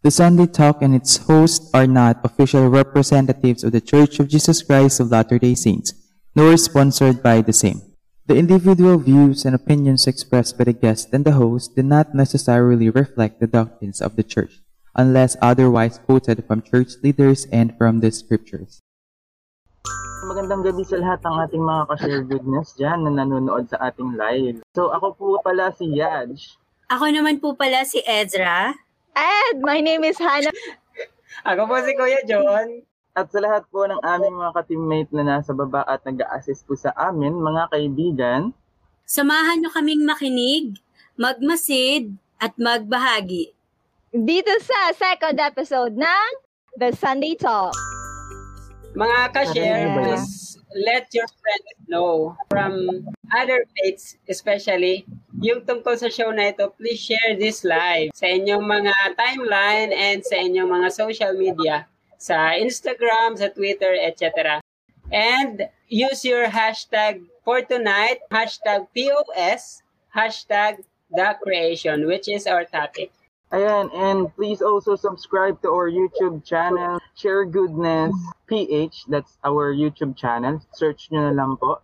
The Sunday Talk and its hosts are not official representatives of the Church of Jesus Christ of Latter-day Saints, nor sponsored by the same. The individual views and opinions expressed by the guest and the host do not necessarily reflect the doctrines of the Church, unless otherwise quoted from church leaders and from the scriptures. Magandang gabi sa lahat ng ating mga ka-share goodness dyan na nanonood sa ating live. So ako po pala si Yaj. Ako naman po pala si Ezra. And my name is Hannah. Ako po si Kuya John. At sa lahat po ng aming mga ka-teammate na nasa baba at nag-a-assist po sa amin, mga kaibigan, Samahan nyo kaming makinig, magmasid, at magbahagi. Dito sa second episode ng The Sunday Talk. Mga ka-share, Ano let your friends know from other faiths, especially yung tungkol sa show na ito, please share this live sa inyong mga timeline and sa inyong mga social media, sa Instagram, sa Twitter, etc. And use your hashtag for tonight, hashtag POS, hashtag the creation, which is our topic. Ayan, and please also subscribe to our YouTube channel, Share Goodness PH. That's our YouTube channel. Search nyo na lang po.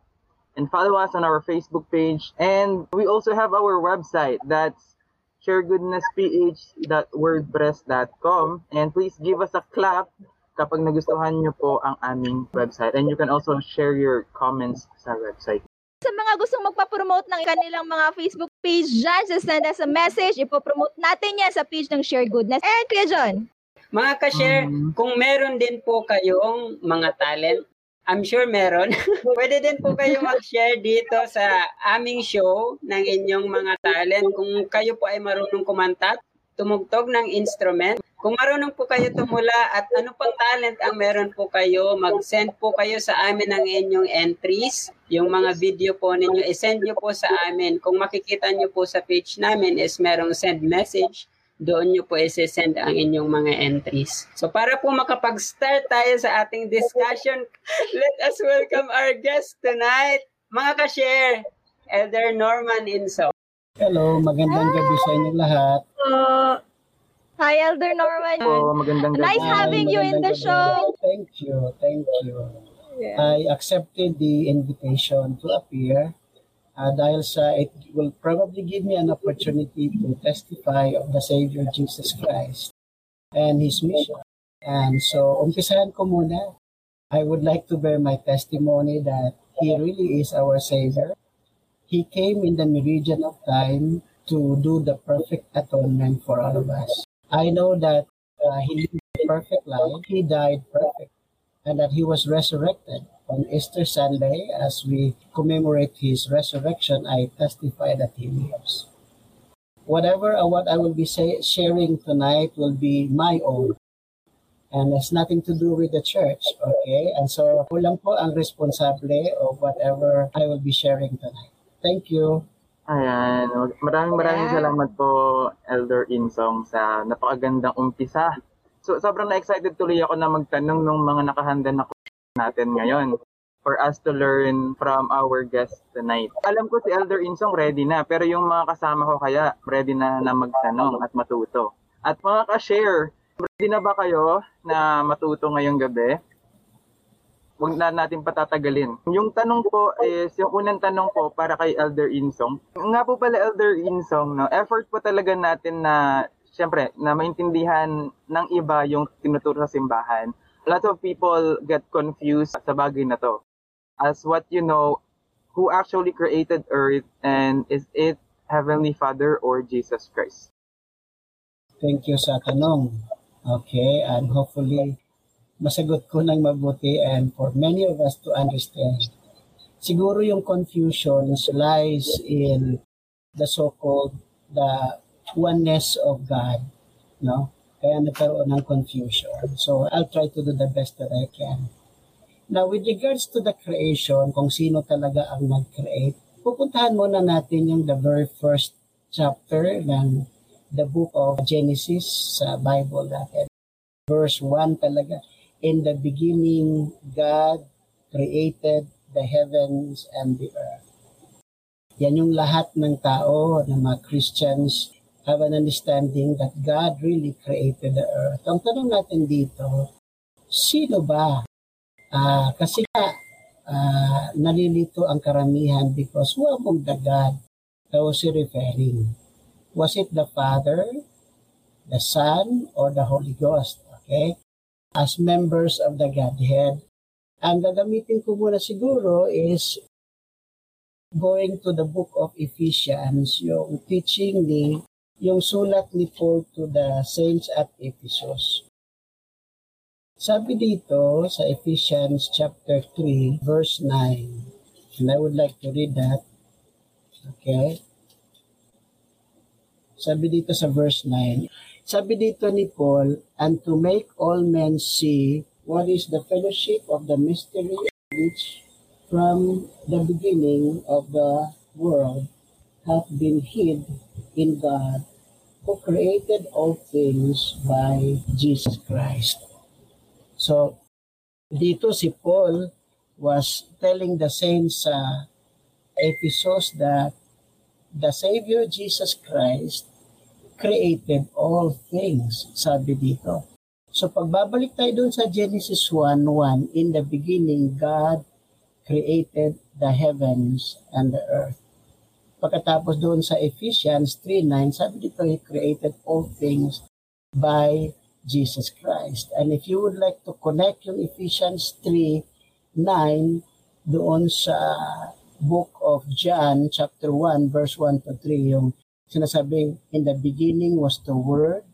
And follow us on our Facebook page. And we also have our website. That's sharegoodnessph.wordpress.com. And please give us a clap kapag nagustuhan nyo po ang aming website. And you can also share your comments sa website. Sa mga gustong magpa-promote ng kanilang mga Facebook page dyan, just send us a message. Ipopromote natin yan sa page ng Share Goodness. And Kuya John, Mga ka-share, Mm. kung meron din po kayong mga talent, I'm sure meron, pwede din po kayo mag-share dito sa aming show ng inyong mga talent. Kung kayo po ay marunong kumanta, tumugtog ng instrument, kung marunong po kayo tumula at ano pang talent ang meron po kayo, mag-send po kayo sa amin ng inyong entries. Yung mga video po ninyo, isend nyo po sa amin. Kung makikita nyo po sa page namin is merong send message doon nyo po isi-send ang inyong mga entries. So para po makapag-start tayo sa ating discussion, let us welcome our guest tonight. Mga ka-share, Elder Norman Inso. Hello, magandang gabi sa inyong lahat. So, hi Elder Norman. Po, magandang gabi. Nice having you in the Magandang show. gabi. Thank you, thank you. I accepted the invitation to appear uh, dahil sa it will probably give me an opportunity to testify of the Savior Jesus Christ and His mission. And so, umpisahan ko muna. I would like to bear my testimony that He really is our Savior. He came in the meridian of time to do the perfect atonement for all of us. I know that uh, He lived a perfect life. He died perfect and that he was resurrected on Easter Sunday as we commemorate his resurrection, I testify that he lives. Whatever uh, what I will be say, sharing tonight will be my own. And it's nothing to do with the church, okay? And so, ako lang po ang responsable of whatever I will be sharing tonight. Thank you. Ayan. Maraming maraming Yeah. salamat po, Elder Insong, sa napakagandang umpisa. So, sobrang na-excited tuloy ako na magtanong ng mga nakahanda na natin ngayon for us to learn from our guest tonight. Alam ko si Elder Insong ready na, pero yung mga kasama ko kaya ready na na magtanong at matuto. At mga ka-share, ready na ba kayo na matuto ngayong gabi? Huwag na natin patatagalin. Yung tanong po is, yung unang tanong po para kay Elder Insong. Nga po pala Elder Insong, no, effort po talaga natin na, syempre, na maintindihan ng iba yung tinuturo sa simbahan. A lot of people get confused sa bagay na to. As what you know, who actually created earth and is it Heavenly Father or Jesus Christ? Thank you sa tanong. Okay, and hopefully masagot ko ng mabuti and for many of us to understand. Siguro yung confusion lies in the so-called the oneness of God, no? Kaya nagkaroon ng confusion. So I'll try to do the best that I can. Now, with regards to the creation, kung sino talaga ang nag-create, pupuntahan muna natin yung the very first chapter ng the book of Genesis sa Bible natin. Verse 1 talaga. In the beginning, God created the heavens and the earth. Yan yung lahat ng tao, ng mga Christians, have an understanding that God really created the earth. Ang tanong natin dito, sino ba? Uh, kasi nga, uh, nalilito ang karamihan because who among the God that was he referring? Was it the Father, the Son, or the Holy Ghost? Okay? As members of the Godhead. Ang gagamitin ko muna siguro is going to the book of Ephesians, yung teaching ni yung sulat ni Paul to the saints at Ephesus. Sabi dito sa Ephesians chapter 3 verse 9. And I would like to read that. Okay? Sabi dito sa verse 9. Sabi dito ni Paul, and to make all men see what is the fellowship of the mystery which from the beginning of the world hath been hid in God who created all things by Jesus Christ. So, dito si Paul was telling the saints sa uh, Ephesus that the Savior Jesus Christ created all things, sabi dito. So pagbabalik tayo dun sa Genesis 1.1, in the beginning, God created the heavens and the earth. Pagkatapos doon sa Ephesians 3.9, sabi dito, He created all things by Jesus Christ. And if you would like to connect yung Ephesians 3.9 doon sa book of John, chapter 1, verse 1 to 3, yung sinasabing, In the beginning was the Word,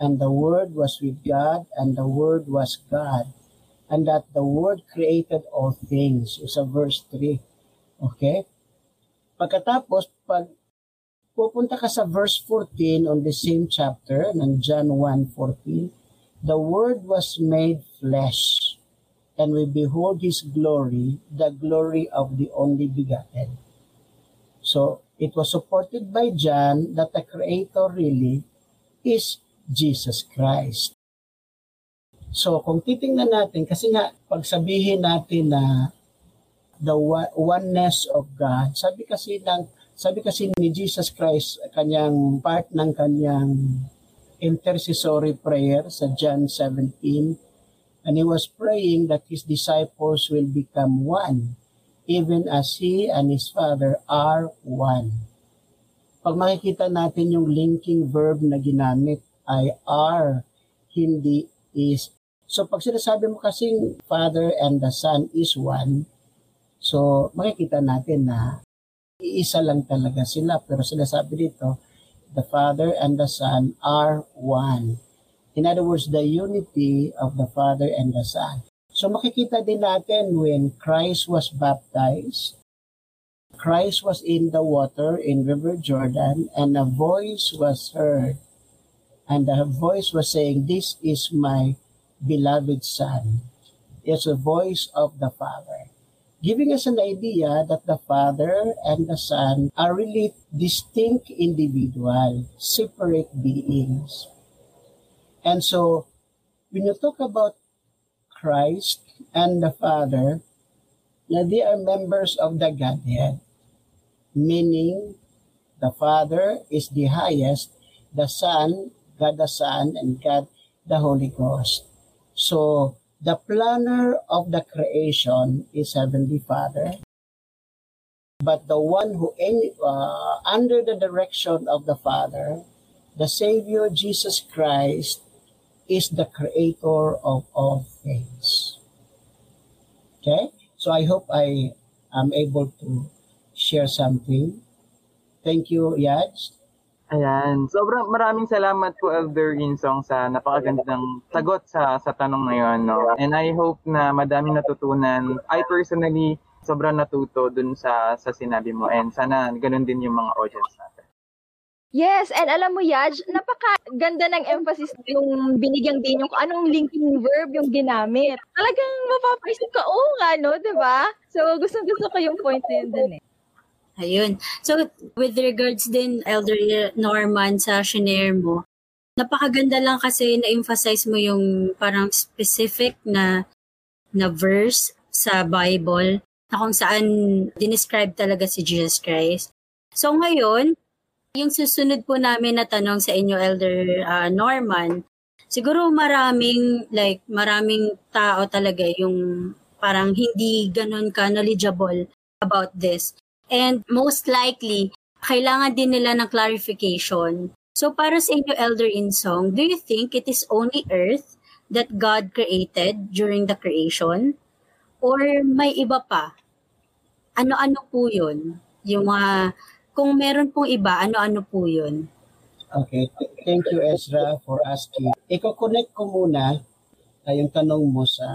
and the Word was with God, and the Word was God, and that the Word created all things. Yung sa verse 3. Okay? Pagkatapos, pag pupunta ka sa verse 14 on the same chapter ng John 1:14, the word was made flesh and we behold his glory, the glory of the only begotten. So, it was supported by John that the creator really is Jesus Christ. So, kung titingnan natin, kasi nga, pag sabihin natin na the oneness of God. Sabi kasi ng sabi kasi ni Jesus Christ kanyang part ng kanyang intercessory prayer sa John 17 and he was praying that his disciples will become one even as he and his father are one. Pag makikita natin yung linking verb na ginamit ay are, hindi is. So pag sinasabi mo kasing Father and the Son is one, So, makikita natin na iisa lang talaga sila. Pero sinasabi dito, the Father and the Son are one. In other words, the unity of the Father and the Son. So makikita din natin when Christ was baptized, Christ was in the water in River Jordan and a voice was heard. And the voice was saying, This is my beloved Son. It's a voice of the Father giving us an idea that the Father and the Son are really distinct individual, separate beings. And so, when you talk about Christ and the Father, now they are members of the Godhead, meaning the Father is the highest, the Son, God the Son, and God the Holy Ghost. So, The planner of the creation is Heavenly Father. But the one who, uh, under the direction of the Father, the Savior Jesus Christ, is the creator of all things. Okay? So I hope I am able to share something. Thank you, Yaj. Ayan. Sobrang maraming salamat po, Elder Ginsong, sa napakagandang sagot sa sa tanong na yun. No? And I hope na madaming natutunan. I personally, sobrang natuto dun sa, sa sinabi mo. And sana ganun din yung mga audience natin. Yes, and alam mo, Yaj, napaka-ganda ng emphasis yung binigyan din yung anong linking verb yung ginamit. Talagang mapapaisip ka, oo oh, nga, no? Diba? So, gusto-gusto ko yung point na yun dun eh. Ayun. So, with regards din, Elder Norman, sa shinare mo, napakaganda lang kasi na-emphasize mo yung parang specific na na verse sa Bible na kung saan dinescribe talaga si Jesus Christ. So ngayon, Yung susunod po namin na tanong sa inyo, Elder uh, Norman, siguro maraming, like, maraming tao talaga yung parang hindi ganun ka knowledgeable about this. And most likely, kailangan din nila ng clarification. So para sa inyo, Elder Insong, do you think it is only earth that God created during the creation? Or may iba pa? Ano-ano po yun? Yung mga kung meron pong iba, ano-ano po yun? Okay, thank you Ezra for asking. Iko-connect ko muna uh, yung tanong mo sa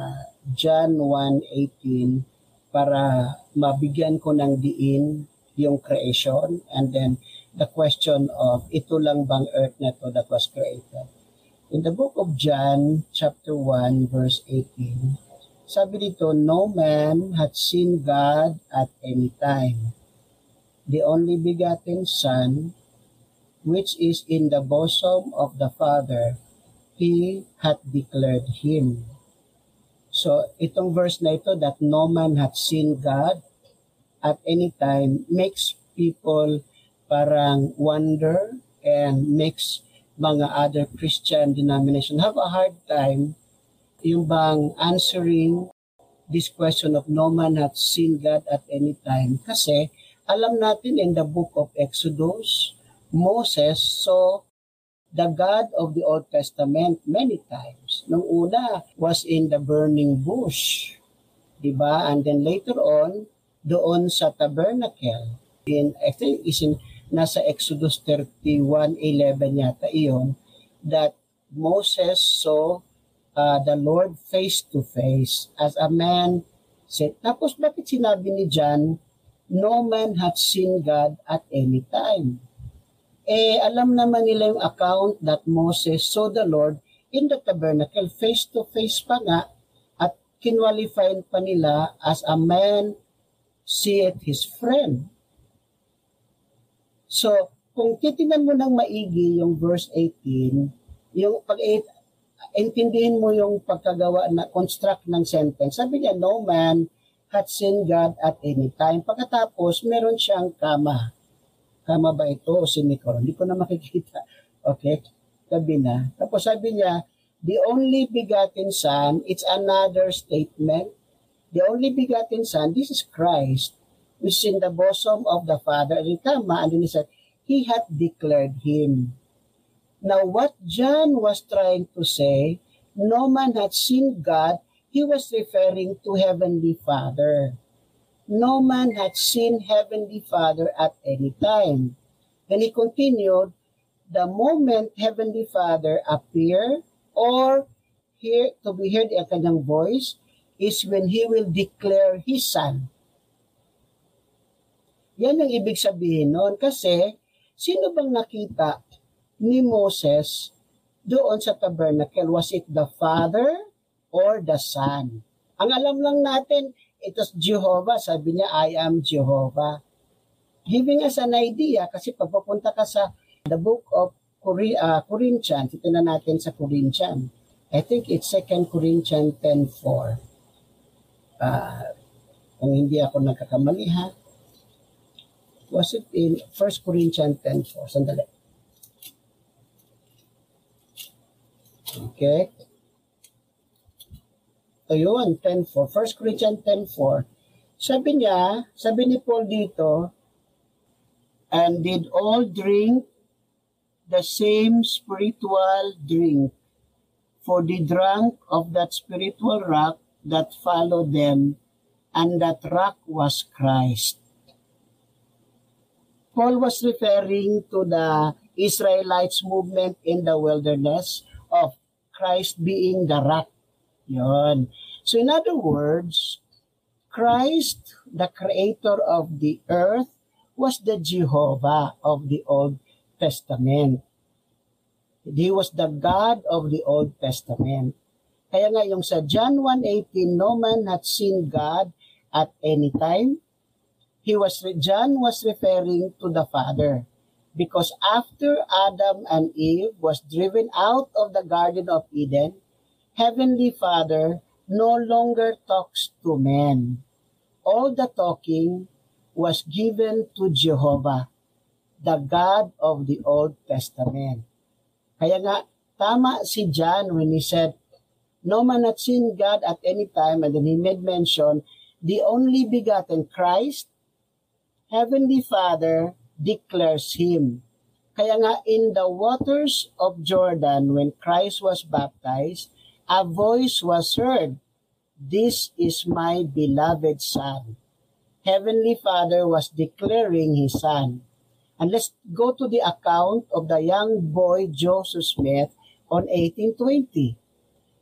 John 1.18 para mabigyan ko ng diin yung creation and then the question of ito lang bang earth na to that was created. In the book of John chapter 1 verse 18, sabi dito, no man had seen God at any time the only begotten Son, which is in the bosom of the Father, He hath declared Him. So, itong verse na ito, that no man hath seen God at any time, makes people parang wonder and makes mga other Christian denomination have a hard time yung bang answering this question of no man hath seen God at any time. Kasi alam natin in the book of Exodus, Moses saw the God of the Old Testament many times. Nung una was in the burning bush, di ba? And then later on, doon sa tabernacle, in, I think is in, nasa Exodus 31:11 yata iyon, that Moses saw uh, the Lord face to face as a man said. Tapos bakit sinabi ni John no man hath seen God at any time. Eh, alam naman nila yung account that Moses saw the Lord in the tabernacle, face-to-face pa nga, at kinwalify pa nila as a man seeth his friend. So, kung titingnan mo ng maigi yung verse 18, yung pag intindihin mo yung pagkagawa na construct ng sentence, sabi niya, no man hath seen God at any time. Pagkatapos, meron siyang kama. Kama ba ito o semicolon? Hindi ko na makikita. Okay? Tabi na. Tapos sabi niya, the only begotten Son, it's another statement. The only begotten Son, this is Christ, which is in the bosom of the Father. And kama, and then he said, He hath declared Him. Now, what John was trying to say, no man hath seen God he was referring to Heavenly Father. No man had seen Heavenly Father at any time. Then he continued, the moment Heavenly Father appear or hear, to be heard ang kanyang voice is when He will declare His Son. Yan ang ibig sabihin noon kasi sino bang nakita ni Moses doon sa tabernacle? Was it the Father or the Son. Ang alam lang natin, ito Jehovah, sabi niya, I am Jehovah. Giving us an idea, kasi pagpapunta ka sa the book of uh, Corinthians, ito na natin sa Corinthians. I think it's 2 Corinthians 10.4. Uh, kung hindi ako nagkakamali ha, was it in 1 Corinthians 10.4? Sandali. Okay. Ayun, 10.4. 1 Corinthians 10.4. Sabi niya, sabi ni Paul dito, and did all drink the same spiritual drink, for they drank of that spiritual rock that followed them, and that rock was Christ. Paul was referring to the Israelites movement in the wilderness of Christ being the rock Yon. So in other words, Christ, the creator of the earth, was the Jehovah of the Old Testament. He was the God of the Old Testament. Kaya nga yung sa John 1.18, no man hath seen God at any time. He was, John was referring to the Father. Because after Adam and Eve was driven out of the Garden of Eden, Heavenly Father no longer talks to men. All the talking was given to Jehovah, the God of the Old Testament. Kaya nga, tama si John when he said, No man had seen God at any time, and then he made mention, the only begotten Christ, Heavenly Father, declares Him. Kaya nga, in the waters of Jordan, when Christ was baptized, a voice was heard, This is my beloved Son. Heavenly Father was declaring His Son. And let's go to the account of the young boy Joseph Smith on 1820.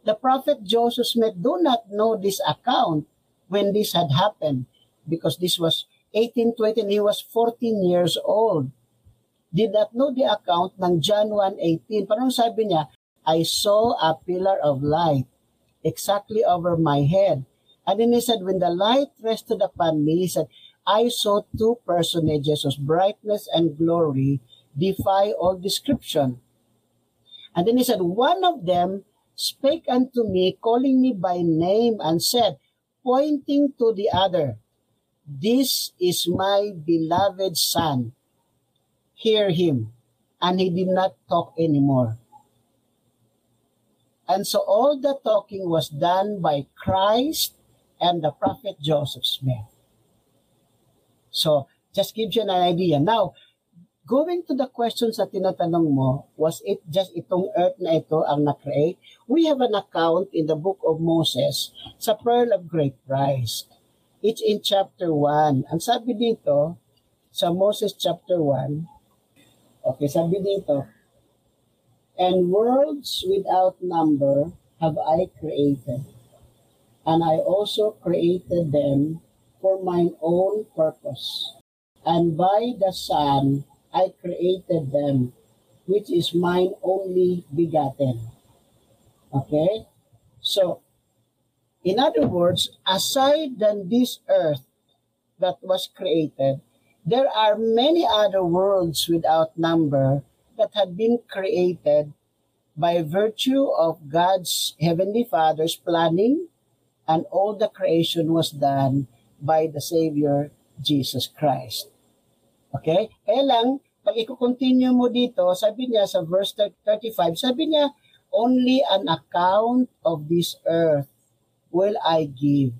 The prophet Joseph Smith do not know this account when this had happened because this was 1820 and he was 14 years old. Did not know the account ng John 1.18. Parang sabi niya, I saw a pillar of light exactly over my head. And then he said, when the light rested upon me, he said, I saw two personages whose brightness and glory defy all description. And then he said, one of them spake unto me, calling me by name, and said, pointing to the other, This is my beloved son. Hear him. And he did not talk anymore. And so all the talking was done by Christ and the prophet Joseph Smith. So, just gives you an idea. Now, going to the questions na tinatanong mo, was it just itong earth na ito ang na-create? We have an account in the book of Moses sa Pearl of Great Price. It's in chapter 1. Ang sabi dito, sa Moses chapter 1, okay, sabi dito, And worlds without number have I created, and I also created them for mine own purpose. And by the Son I created them, which is mine only begotten. Okay? So, in other words, aside than this earth that was created, there are many other worlds without number that had been created by virtue of God's Heavenly Father's planning, and all the creation was done by the Savior, Jesus Christ. Okay? Kaya lang, pag i-continue mo dito, sabi niya sa verse 35, sabi niya, only an account of this earth will I give.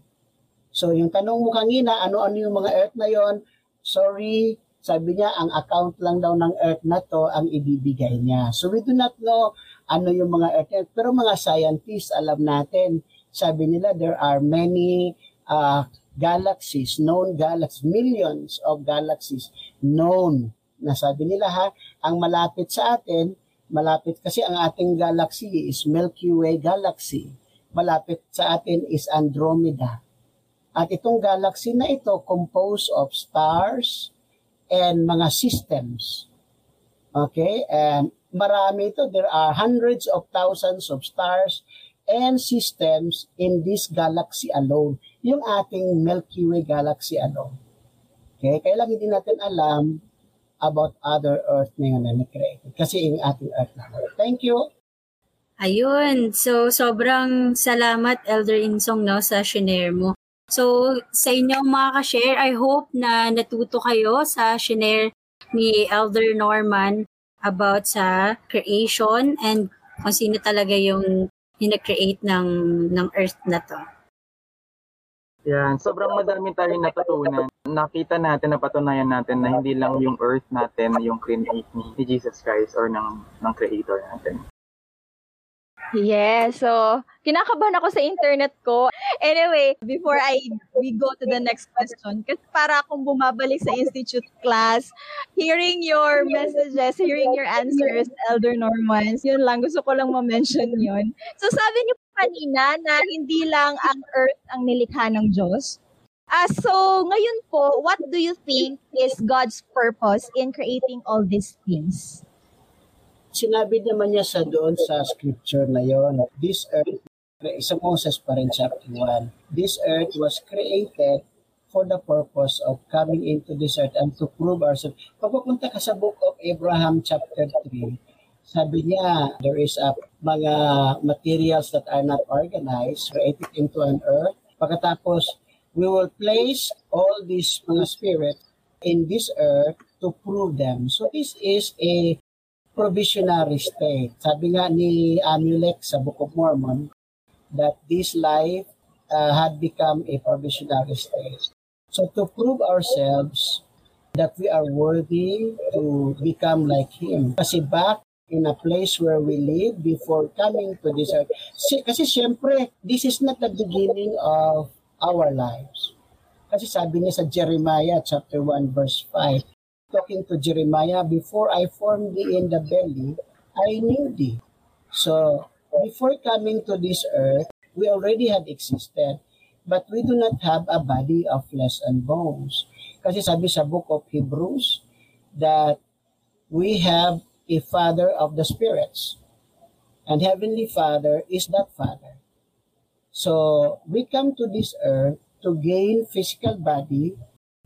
So yung tanong mo kanina, ano-ano yung mga earth na yon? Sorry, sabi niya, ang account lang daw ng earth na to ang ibibigay niya. So we do not know ano yung mga earth. Pero mga scientists, alam natin, sabi nila there are many uh, galaxies, known galaxies, millions of galaxies known. Na sabi nila ha, ang malapit sa atin, malapit kasi ang ating galaxy is Milky Way galaxy. Malapit sa atin is Andromeda. At itong galaxy na ito composed of stars and mga systems. Okay? And marami ito. There are hundreds of thousands of stars and systems in this galaxy alone. Yung ating Milky Way galaxy alone. Okay? Kaya lang hindi natin alam about other Earth na yun na na-create. Kasi yung ating Earth na. Thank you. Ayun. So, sobrang salamat, Elder Insong, no, sa shinare mo. So, sa inyong mga ka-share, I hope na natuto kayo sa shinare ni Elder Norman about sa creation and kung sino talaga yung hina-create ng, ng earth na to. Yan, sobrang madami tayong natutunan. Nakita natin, napatunayan natin na hindi lang yung earth natin yung create ni Jesus Christ or ng, ng creator natin. Yes, so kinakabahan ako sa internet ko. Anyway, before I we go to the next question, kasi para akong bumabalik sa institute class, hearing your messages, hearing your answers, Elder Norman, yun lang, gusto ko lang ma-mention yun. So sabi niyo kanina na hindi lang ang earth ang nilikha ng Diyos. Ah, so ngayon po, what do you think is God's purpose in creating all these things? Sinabi naman niya sa doon sa scripture na yon, this earth, sa Moses pa rin chapter 1, this earth was created for the purpose of coming into this earth and to prove ourselves. Pag pupunta ka sa book of Abraham chapter 3, sabi niya, there is a mga materials that are not organized, created into an earth. Pagkatapos, we will place all these mga spirit in this earth to prove them. So this is a provisionary state. Sabi nga ni Amulek sa Book of Mormon that this life uh, had become a provisionary state. So to prove ourselves that we are worthy to become like Him. Kasi back in a place where we live before coming to this earth. Kasi syempre, this is not the beginning of our lives. Kasi sabi niya sa Jeremiah chapter 1 verse 5, talking to Jeremiah, before I formed thee in the belly, I knew thee. So, before coming to this earth, we already had existed, but we do not have a body of flesh and bones. Kasi sabi sa book of Hebrews that we have a father of the spirits. And Heavenly Father is that Father. So we come to this earth to gain physical body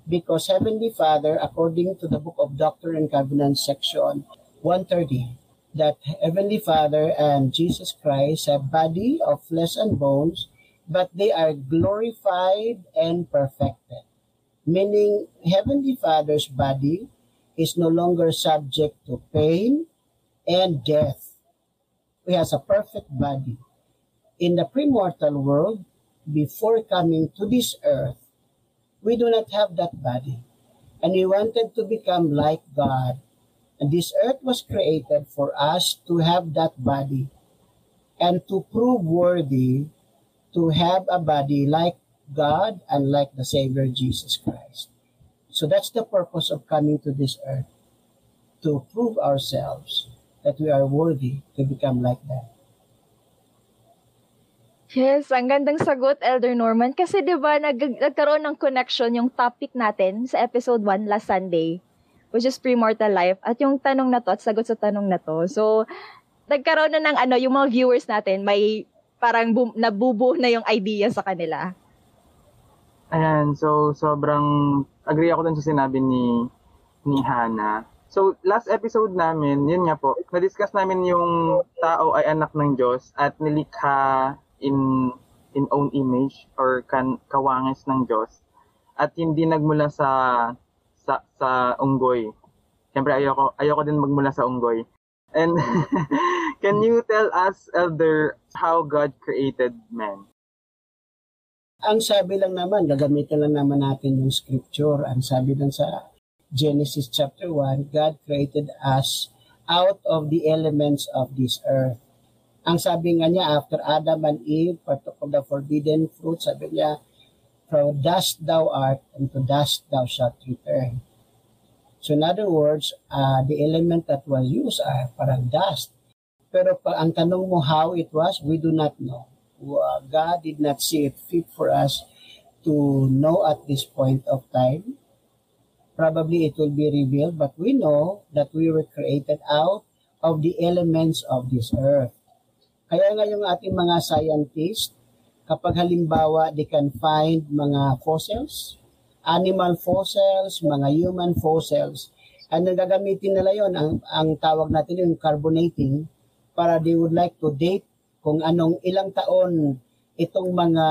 because Heavenly Father, according to the book of Doctrine and Covenants section 130, that Heavenly Father and Jesus Christ have body of flesh and bones, but they are glorified and perfected. Meaning, Heavenly Father's body is no longer subject to pain and death. He has a perfect body. In the premortal world, before coming to this earth, we do not have that body. And we wanted to become like God. And this earth was created for us to have that body and to prove worthy to have a body like God and like the Savior Jesus Christ. So that's the purpose of coming to this earth to prove ourselves that we are worthy to become like that. Yes, ang gandang sagot, Elder Norman. Kasi di ba nag nagkaroon ng connection yung topic natin sa episode 1 last Sunday, which is premortal life, at yung tanong na to at sagot sa tanong na to. So, nagkaroon na ng ano, yung mga viewers natin, may parang bu- nabubuo na yung idea sa kanila. Ayan, so sobrang agree ako dun sa sinabi ni ni Hana. So, last episode namin, yun nga po, na-discuss namin yung tao ay anak ng Diyos at nilikha in in own image or kan kawangis ng Diyos at hindi nagmula sa sa sa unggoy. Siyempre ayoko ayoko din magmula sa unggoy. And can you tell us elder how God created man? Ang sabi lang naman, gagamitin lang naman natin yung scripture. Ang sabi lang sa Genesis chapter 1, God created us out of the elements of this earth. Ang sabi nga niya, after Adam and Eve partook of the forbidden fruit, sabi niya, from dust thou art, and to dust thou shalt return. So in other words, uh, the element that was used are parang dust. Pero pa, ang tanong mo how it was, we do not know. Uh, God did not see it fit for us to know at this point of time. Probably it will be revealed, but we know that we were created out of the elements of this earth. Kaya nga yung ating mga scientists, kapag halimbawa they can find mga fossils, animal fossils, mga human fossils, ang nagagamitin nila yon ang, ang tawag natin yung carbonating para they would like to date kung anong ilang taon itong mga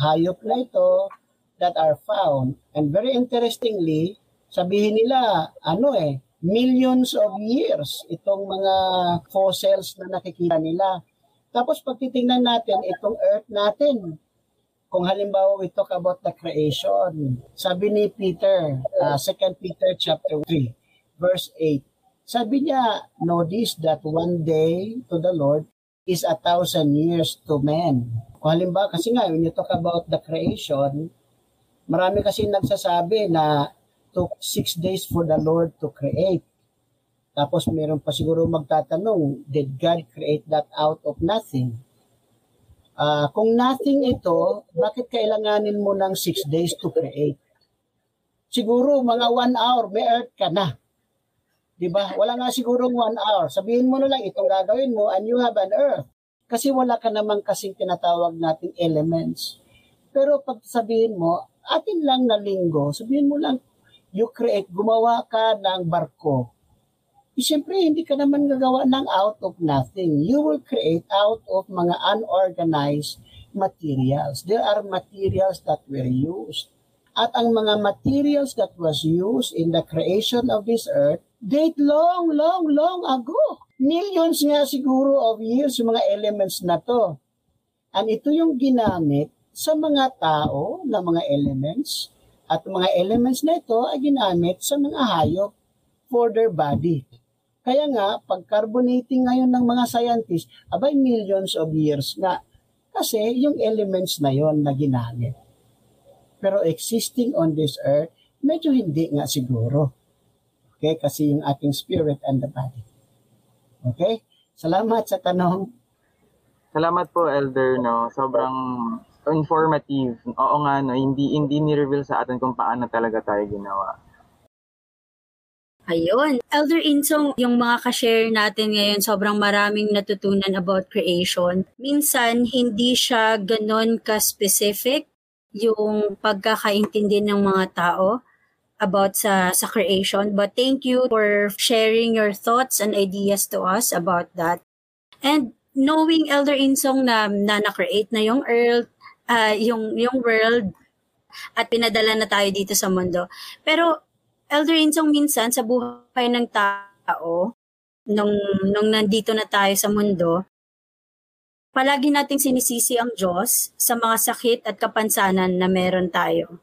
hayop na ito that are found. And very interestingly, sabihin nila, ano eh, millions of years itong mga fossils na nakikita nila. Tapos pag titingnan natin itong earth natin, kung halimbawa we talk about the creation, sabi ni Peter, uh, 2 Peter chapter 3, verse 8, sabi niya, this that one day to the Lord is a thousand years to man. Kung halimbawa, kasi nga, when you talk about the creation, marami kasi nagsasabi na took six days for the Lord to create. Tapos meron pa siguro magtatanong, did God create that out of nothing? Uh, kung nothing ito, bakit kailanganin mo ng six days to create? Siguro mga one hour, may earth ka na. Di ba? Wala nga siguro one hour. Sabihin mo na lang itong gagawin mo and you have an earth. Kasi wala ka naman kasing tinatawag nating elements. Pero pag sabihin mo, atin lang na linggo, sabihin mo lang, you create, gumawa ka ng barko siyempre, hindi ka naman gagawa ng out of nothing. You will create out of mga unorganized materials. There are materials that were used. At ang mga materials that was used in the creation of this earth date long, long, long ago. Millions nga siguro of years yung mga elements na to. And ito yung ginamit sa mga tao na mga elements at mga elements na ito ay ginamit sa mga hayop for their body. Kaya nga, pag carbonating ngayon ng mga scientists, abay millions of years nga. Kasi yung elements na yon na ginamit. Pero existing on this earth, medyo hindi nga siguro. Okay? Kasi yung ating spirit and the body. Okay? Salamat sa tanong. Salamat po, Elder, no. Sobrang informative. Oo nga, no. Hindi, hindi ni-reveal sa atin kung paano talaga tayo ginawa. Ayun. Elder Insong, yung mga ka-share natin ngayon, sobrang maraming natutunan about creation. Minsan, hindi siya ganon ka-specific yung pagkakaintindi ng mga tao about sa, sa creation. But thank you for sharing your thoughts and ideas to us about that. And knowing Elder Insong na, na na-create na yung earth, uh, yung, yung world, at pinadala na tayo dito sa mundo. Pero Elder Insong minsan sa buhay ng tao, nung, nung nandito na tayo sa mundo, palagi nating sinisisi ang Diyos sa mga sakit at kapansanan na meron tayo.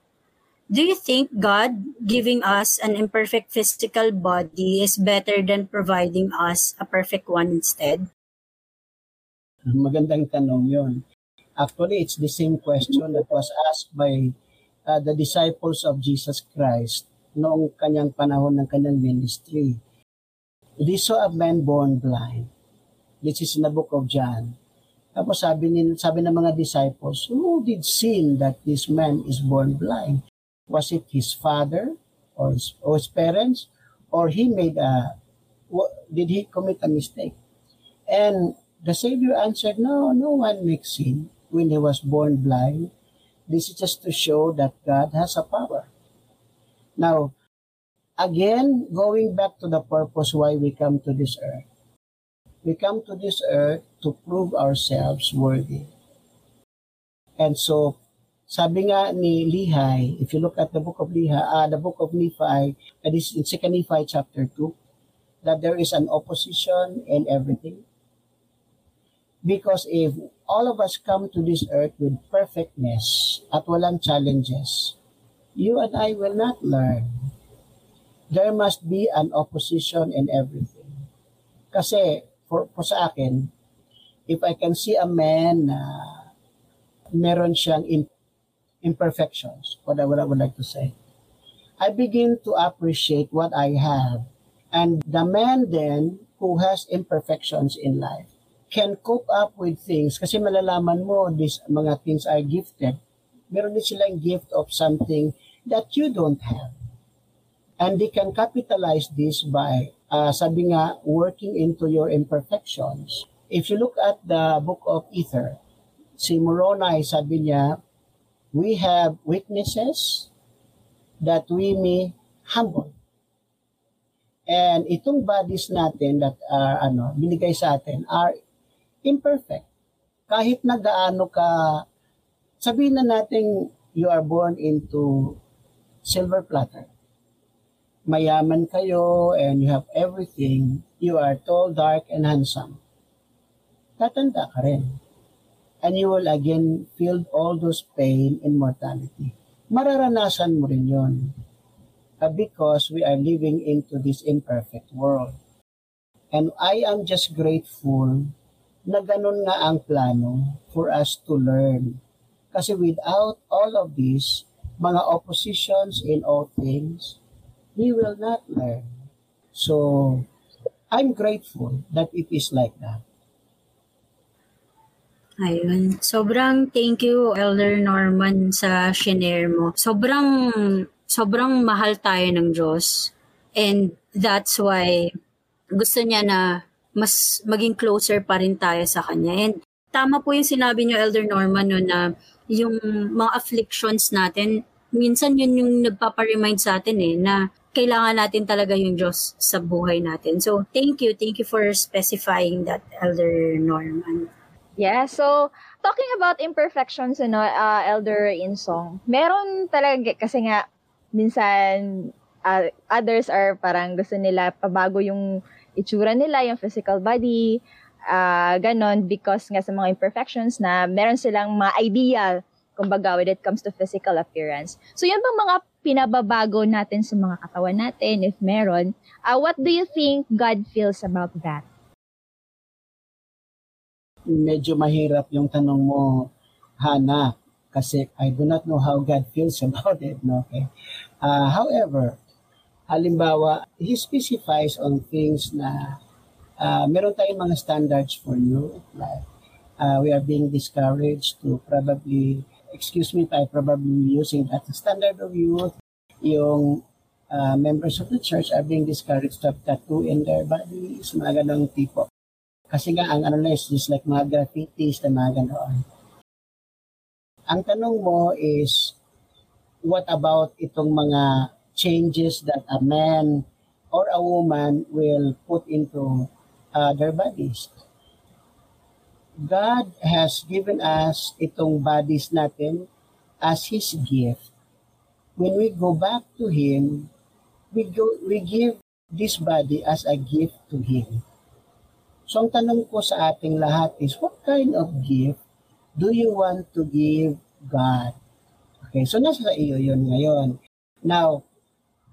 Do you think God giving us an imperfect physical body is better than providing us a perfect one instead? Magandang tanong yon. Actually, it's the same question that was asked by uh, the disciples of Jesus Christ noong kanyang panahon ng kanyang ministry. They saw a man born blind. This is in the book of John. Tapos sabi, ni, sabi ng mga disciples, who did sin that this man is born blind? Was it his father or his, or his parents? Or he made a, did he commit a mistake? And the Savior answered, no, no one makes sin when he was born blind. This is just to show that God has a power. Now, again, going back to the purpose why we come to this earth. We come to this earth to prove ourselves worthy. And so, sabi nga ni Lehi, if you look at the book of Lehi, uh, the book of Nephi, that is in 2 Nephi chapter 2, that there is an opposition in everything. Because if all of us come to this earth with perfectness at walang challenges, you and I will not learn. There must be an opposition in everything. Kasi, for, for sa akin, if I can see a man na uh, meron siyang imperfections, what I, what I would like to say, I begin to appreciate what I have. And the man then who has imperfections in life can cope up with things kasi malalaman mo these mga things are gifted. Meron din silang gift of something that you don't have. And they can capitalize this by, uh, sabi nga, working into your imperfections. If you look at the book of Ether, si Moroni, sabi niya, we have weaknesses that we may humble. And itong bodies natin that are ano, binigay sa atin are imperfect. Kahit na gaano ka, sabihin na natin you are born into silver platter. Mayaman kayo and you have everything. You are tall, dark, and handsome. Tatanda ka rin. And you will again feel all those pain and mortality. Mararanasan mo rin yon. Uh, because we are living into this imperfect world. And I am just grateful na ganun nga ang plano for us to learn. Kasi without all of this, mga oppositions in all things, we will not learn. So, I'm grateful that it is like that. Ayun. Sobrang thank you, Elder Norman, sa shinare mo. Sobrang, sobrang mahal tayo ng Diyos. And that's why gusto niya na mas maging closer pa rin tayo sa Kanya. And tama po yung sinabi niyo, Elder Norman, no, na yung mga afflictions natin, minsan yun yung nagpaparemind sa atin eh, na kailangan natin talaga yung Diyos sa buhay natin. So, thank you. Thank you for specifying that, Elder Norman. Yeah, so talking about imperfections, ano, uh, Elder Insong, meron talaga, kasi nga, minsan, uh, others are parang gusto nila pabago yung itsura nila, yung physical body, uh, ganon, because nga sa mga imperfections na meron silang mga ideal, kumbaga, when it comes to physical appearance. So, yun bang mga pinababago natin sa mga katawan natin, if meron, uh, what do you think God feels about that? Medyo mahirap yung tanong mo, Hana, kasi I do not know how God feels about it. No? Okay? Uh, however, halimbawa, He specifies on things na uh, meron tayong mga standards for you. Like, uh, we are being discouraged to probably excuse me I probably using that standard of youth, yung uh, members of the church are being discouraged to have tattoo in their bodies, mga ganong tipo. Kasi nga, ang ano na is just like mga graffitis na mga ganoon. Ang tanong mo is, what about itong mga changes that a man or a woman will put into uh, their bodies? God has given us itong bodies natin as His gift. When we go back to Him, we, go, we give this body as a gift to Him. So ang tanong ko sa ating lahat is, what kind of gift do you want to give God? Okay, so nasa sa iyo yun ngayon. Now,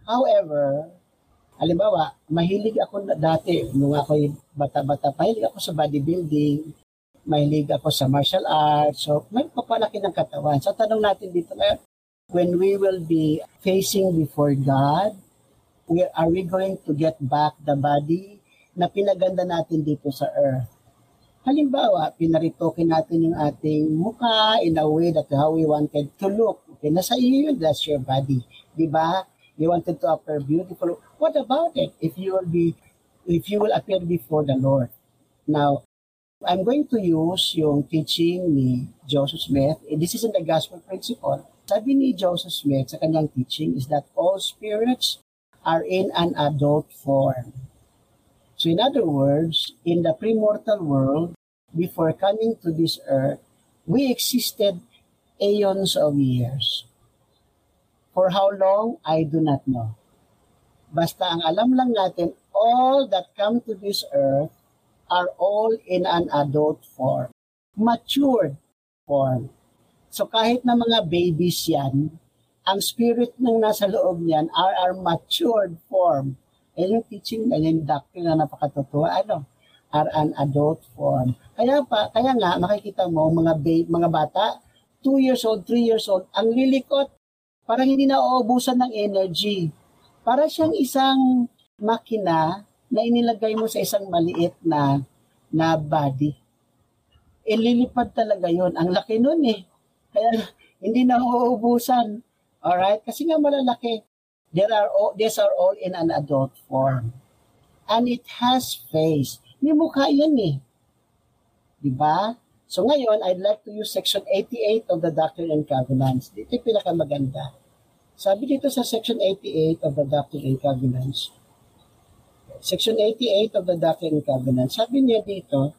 however, halimbawa, mahilig ako na dati, nung ako'y bata-bata, mahilig ako sa bodybuilding, mahilig ako sa martial arts. So, may papalaki ng katawan. So, tanong natin dito ngayon, when we will be facing before God, we, are we going to get back the body na pinaganda natin dito sa earth? Halimbawa, pinaritokin natin yung ating mukha in a way that how we wanted to look. Okay, nasa iyo yun, that's your body. Di ba? You wanted to appear beautiful. What about it if you will be, if you will appear before the Lord? Now, I'm going to use yung teaching ni Joseph Smith. Eh, this is in the gospel principle. Sabi ni Joseph Smith sa kanyang teaching is that all spirits are in an adult form. So in other words, in the premortal world, before coming to this earth, we existed aeons of years. For how long, I do not know. Basta ang alam lang natin, all that come to this earth are all in an adult form. Matured form. So kahit na mga babies yan, ang spirit ng nasa loob niyan are our matured form. Eh yung teaching na yung doctrine na napakatotoo, ano, are an adult form. Kaya pa, kaya nga makikita mo mga babe, mga bata, 2 years old, 3 years old, ang lilikot, parang hindi na uubusan ng energy. Para siyang isang makina na inilagay mo sa isang maliit na na body. Ililipad talaga yon Ang laki nun eh. Kaya hindi na uubusan. Alright? Kasi nga malalaki. There are all, these are all in an adult form. And it has face. May mukha yan eh. Diba? So ngayon, I'd like to use section 88 of the Doctrine and Covenants. Dito yung pinakamaganda. Sabi dito sa section 88 of the Doctrine and Covenants, Section 88 of the Doctrine and Covenants, sabi niya dito,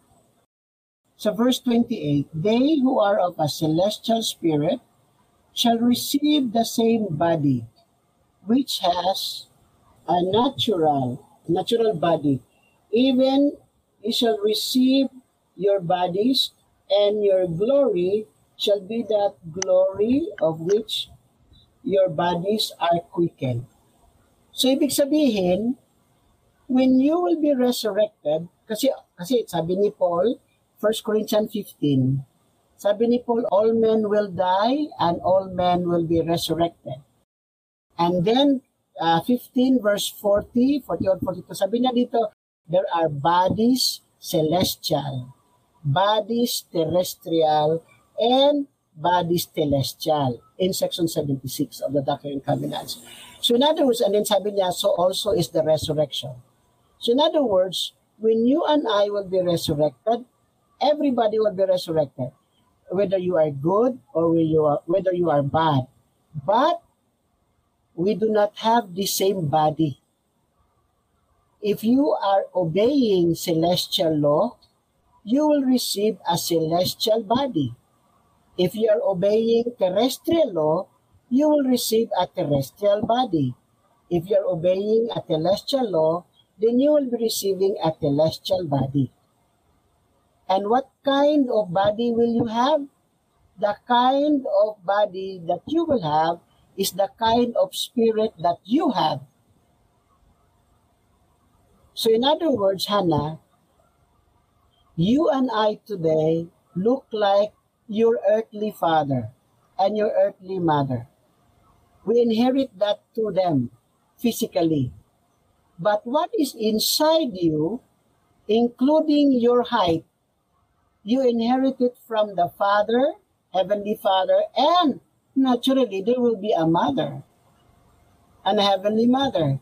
sa verse 28, They who are of a celestial spirit shall receive the same body, which has a natural, natural body. Even ye shall receive your bodies, and your glory shall be that glory of which your bodies are quickened. So, ibig sabihin, when you will be resurrected, kasi, kasi sabi ni Paul, 1 Corinthians 15, sabi ni Paul, all men will die and all men will be resurrected. And then, uh, 15 verse 40, 41, 42, sabi niya dito, there are bodies celestial, bodies terrestrial, and bodies celestial in section 76 of the Doctrine and Covenants. So in other words, and then sabi niya, so also is the resurrection. So in other words, when you and I will be resurrected, everybody will be resurrected, whether you are good or whether you are, whether you are bad. But we do not have the same body. If you are obeying celestial law, you will receive a celestial body. If you are obeying terrestrial law, you will receive a terrestrial body. If you are obeying a celestial law, then you will be receiving a celestial body. And what kind of body will you have? The kind of body that you will have is the kind of spirit that you have. So, in other words, Hannah, you and I today look like your earthly father and your earthly mother. We inherit that to them physically. But what is inside you, including your height, you inherit it from the Father, Heavenly Father, and naturally there will be a mother, an Heavenly Mother.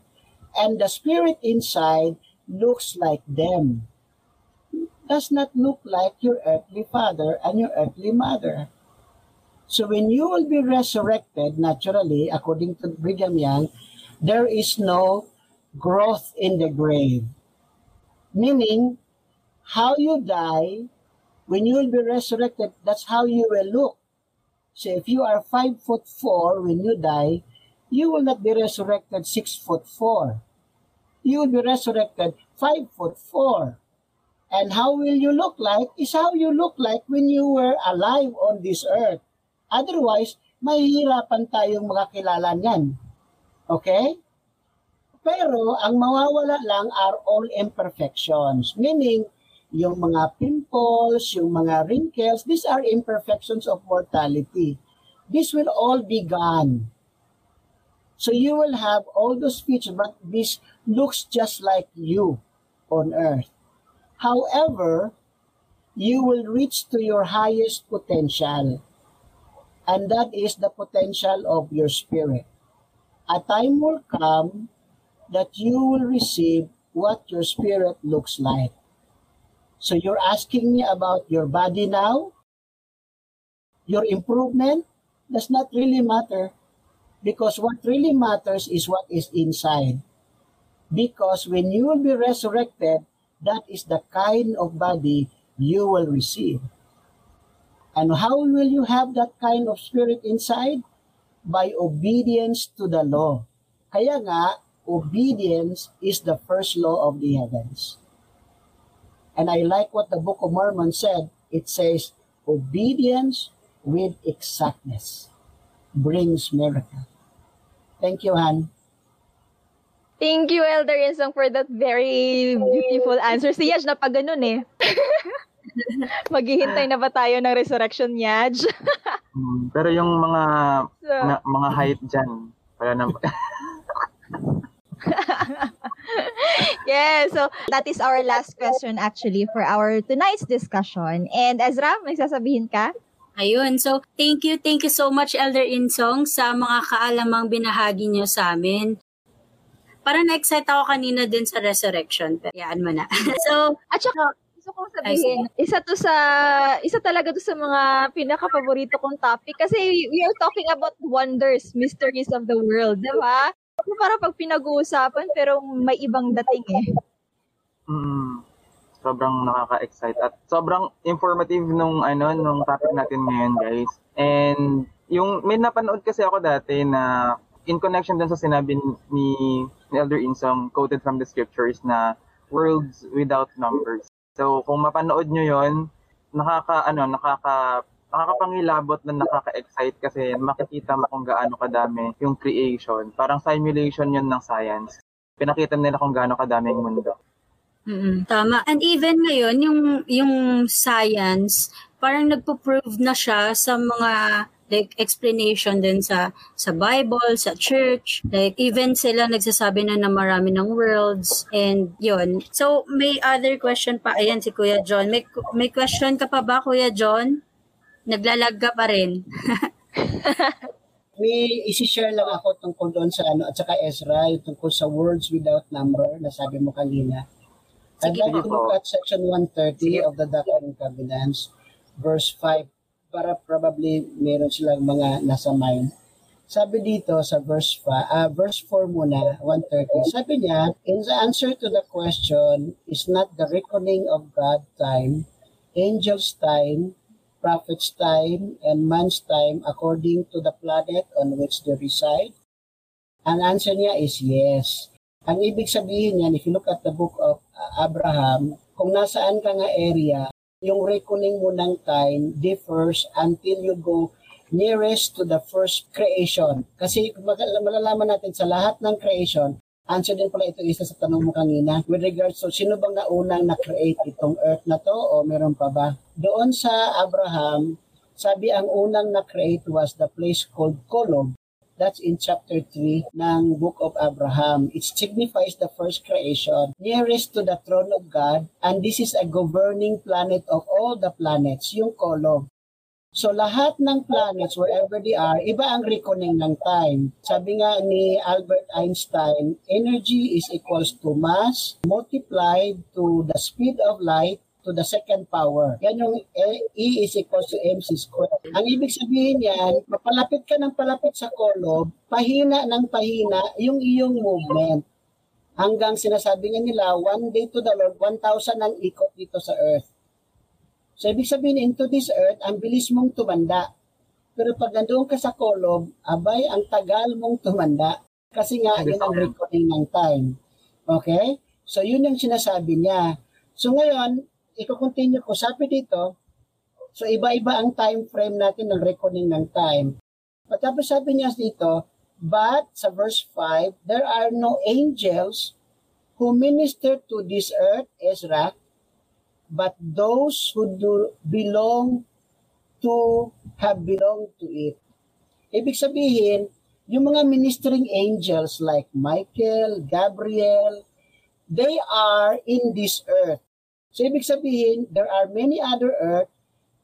And the spirit inside looks like them does not look like your earthly father and your earthly mother. So when you will be resurrected, naturally, according to Brigham Young, there is no growth in the grave. Meaning, how you die, when you will be resurrected, that's how you will look. So if you are five foot four when you die, you will not be resurrected six foot four. You will be resurrected five foot four. And how will you look like is how you look like when you were alive on this earth. Otherwise, mahihirapan tayong makakilala niyan. Okay? Pero ang mawawala lang are all imperfections. Meaning, yung mga pimples, yung mga wrinkles, these are imperfections of mortality. This will all be gone. So you will have all those features, but this looks just like you on earth. However, you will reach to your highest potential. And that is the potential of your spirit. A time will come that you will receive what your spirit looks like. So you're asking me about your body now? Your improvement does not really matter because what really matters is what is inside. Because when you will be resurrected, that is the kind of body you will receive. And how will you have that kind of spirit inside? By obedience to the law. Kaya nga, obedience is the first law of the heavens. And I like what the Book of Mormon said. It says, obedience with exactness brings miracle. Thank you, Han. Thank you, Elder Insong, for that very beautiful answer. Si Yaj na pa ganun eh. Maghihintay na ba tayo ng resurrection, Yaj? Hmm, pero yung mga So, na, mga height dyan, wala na. yeah, so that is our last question actually for our tonight's discussion. And Ezra, may sasabihin ka? Ayun. So, thank you, thank you so much, Elder Insong, sa mga kaalamang binahagi niyo sa amin. Parang na-excite ako kanina din sa resurrection. Pero yaan mo na. so, At saka, gusto kong sabihin, isa to sa, isa talaga to sa mga pinaka-paborito kong topic kasi we are talking about wonders, mysteries of the world, di ba? Parang pag pinag-uusapan pero may ibang dating eh. Mm, sobrang nakaka-excite at sobrang informative nung ano nung topic natin ngayon, guys. And yung may napanood kasi ako dati na in connection dun sa sinabi ni, ni Elder Insong quoted from the scriptures na worlds without numbers. So kung mapanood nyo yon nakaka ano nakaka nakakapangilabot na nakaka-excite kasi makikita mo kung gaano kadami yung creation. Parang simulation yun ng science. Pinakita nila kung gaano kadami yung mundo. mm tama. And even ngayon, yung, yung science, parang nagpo-prove na siya sa mga like explanation din sa sa Bible, sa church. Like even sila nagsasabi na na marami ng worlds and yon. So may other question pa ayan si Kuya John. May may question ka pa ba Kuya John? Naglalag ka pa rin. May isi-share lang ako tungkol doon sa ano at saka Ezra, yung tungkol sa words without number na sabi mo kanina. I'd like to look at section 130 of the Doctrine and Covenants, verse 5, para probably meron silang mga nasa mind. Sabi dito sa verse 5, ah, verse 4 muna, 130. Sabi niya, in the answer to the question is not the reckoning of God time, angels time, prophet's time and man's time according to the planet on which they reside? Ang answer niya is yes. Ang ibig sabihin niyan, if you look at the book of uh, Abraham, kung nasaan ka nga area, yung reckoning mo ng time differs until you go nearest to the first creation. Kasi malalaman natin sa lahat ng creation, answer din pala ito isa sa tanong mo kanina with regards to sino bang naunang na-create itong earth na to o meron pa ba? Doon sa Abraham, sabi ang unang na-create was the place called Kolob. That's in chapter 3 ng Book of Abraham. It signifies the first creation nearest to the throne of God and this is a governing planet of all the planets, yung Kolob. So lahat ng planets, wherever they are, iba ang reckoning ng time. Sabi nga ni Albert Einstein, energy is equals to mass multiplied to the speed of light to the second power. Yan yung E is equals to mc squared. Ang ibig sabihin yan, mapalapit ka ng palapit sa kolob, pahina ng pahina yung iyong movement. Hanggang sinasabi nga nila, one day to the Lord, 1,000 ang ikot dito sa earth. So, ibig sabihin, into this earth, ang bilis mong tumanda. Pero pag nandoon ka sa kolob, abay, ang tagal mong tumanda. Kasi nga, yun ang recording ng time. Okay? So, yun yung sinasabi niya. So, ngayon, iko-continue ko. Sabi dito, so iba-iba ang time frame natin ng recording ng time. Pagkapos sabi niya dito, but sa verse 5, there are no angels who minister to this earth, Ezra, but those who do belong to have belonged to it. Ibig sabihin, yung mga ministering angels like Michael, Gabriel, they are in this earth. So ibig sabihin, there are many other earth,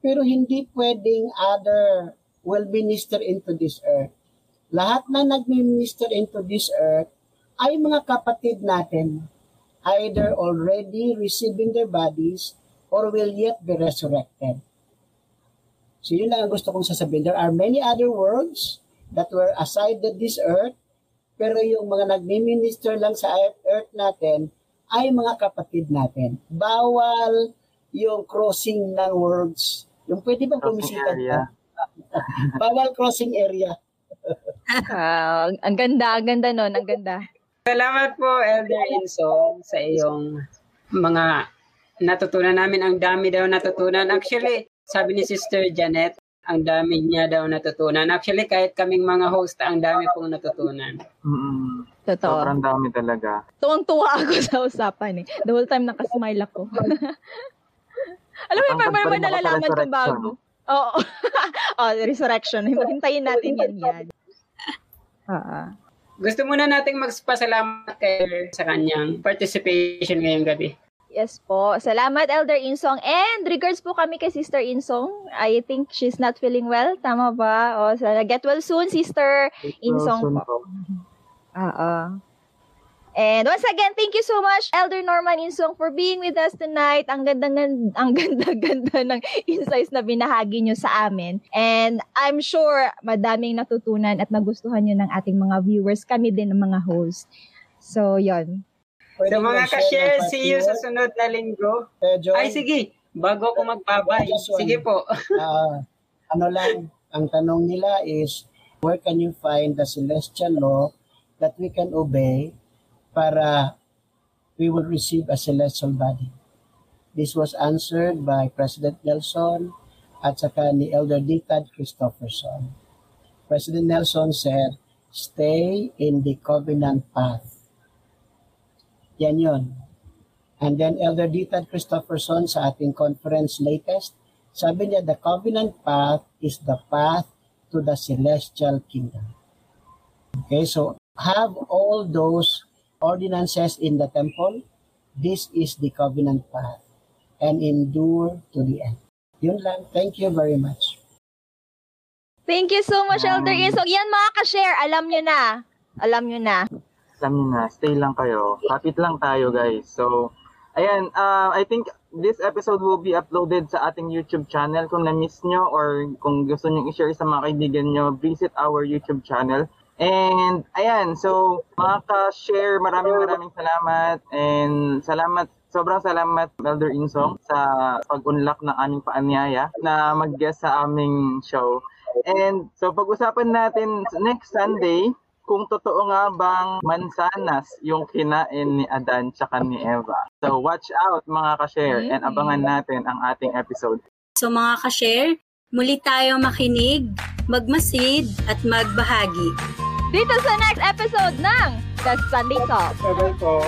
pero hindi pwedeng other will minister into this earth. Lahat na nag-minister into this earth ay mga kapatid natin, either already receiving their bodies or will yet be resurrected. So yun lang ang gusto kong sasabihin. There are many other worlds that were aside this earth, pero yung mga nagmi-minister lang sa earth, earth natin ay mga kapatid natin. Bawal yung crossing ng worlds. Yung pwede bang kumisita ka? Bawal crossing area. uh, ang ganda, ang ganda nun, ang ganda. Salamat po, Elder Insong, sa iyong mga natutunan namin. Ang dami daw natutunan. Actually, sabi ni Sister Janet, ang dami niya daw natutunan. Actually, kahit kaming mga host, ang dami pong natutunan. Mm-mm. Totoo. Sobrang dami talaga. Tuwang-tuwa ako sa usapan eh. The whole time nakasmile ako. Alam mo, Ang may, nalalaman resurrection. bago. Oo. oh, resurrection. Hintayin natin yan yan. Oo. Gusto muna nating magpasalamat kay sa kanyang participation ngayong gabi. Yes po. Salamat, Elder Insong. And regards po kami kay Sister Insong. I think she's not feeling well. Tama ba? O, sana get well soon, Sister Insong Soon po. And once again, thank you so much, Elder Norman Insong, for being with us tonight. Ang ganda ang ganda-ganda ng insights na binahagi nyo sa amin. And I'm sure madaming natutunan at nagustuhan nyo ng ating mga viewers, kami din ng mga host. So, yon. Pwede So mga ka-share, see you sa sunod na linggo. Eh, John, Ay, sige. Bago ako magbabay. Just one. Sige po. ah, ano lang, ang tanong nila is, where can you find the celestial law that we can obey para we will receive a celestial body? This was answered by President Nelson at saka ni Elder Ditad Christopherson. President Nelson said, stay in the covenant path. Yan yun. And then Elder Ditad Christopherson sa ating conference latest, sabi niya, the covenant path is the path to the celestial kingdom. Okay, so have all those ordinances in the temple. This is the covenant path and endure to the end. Yun lang. Thank you very much. Thank you so much, Elder Insong. Yan mga ka-share, alam nyo na. Alam nyo na. Alam niyo na, stay lang kayo. Kapit lang tayo, guys. So, ayan, uh, I think this episode will be uploaded sa ating YouTube channel. Kung na-miss nyo or kung gusto nyo i-share sa mga kaibigan nyo, visit our YouTube channel. And, ayan, so, mga ka-share, maraming maraming salamat. And salamat Sobrang salamat, Elder Insong, sa pag-unlock ng aming paanyaya na mag-guest sa aming show. And so pag-usapan natin next Sunday, kung totoo nga bang mansanas yung kinain ni Adan tsaka ni Eva. So watch out mga ka-share and abangan natin ang ating episode. So mga ka-share, muli tayo makinig, magmasid at magbahagi. Dito sa next episode ng The Sunday Talk. Bye-bye po.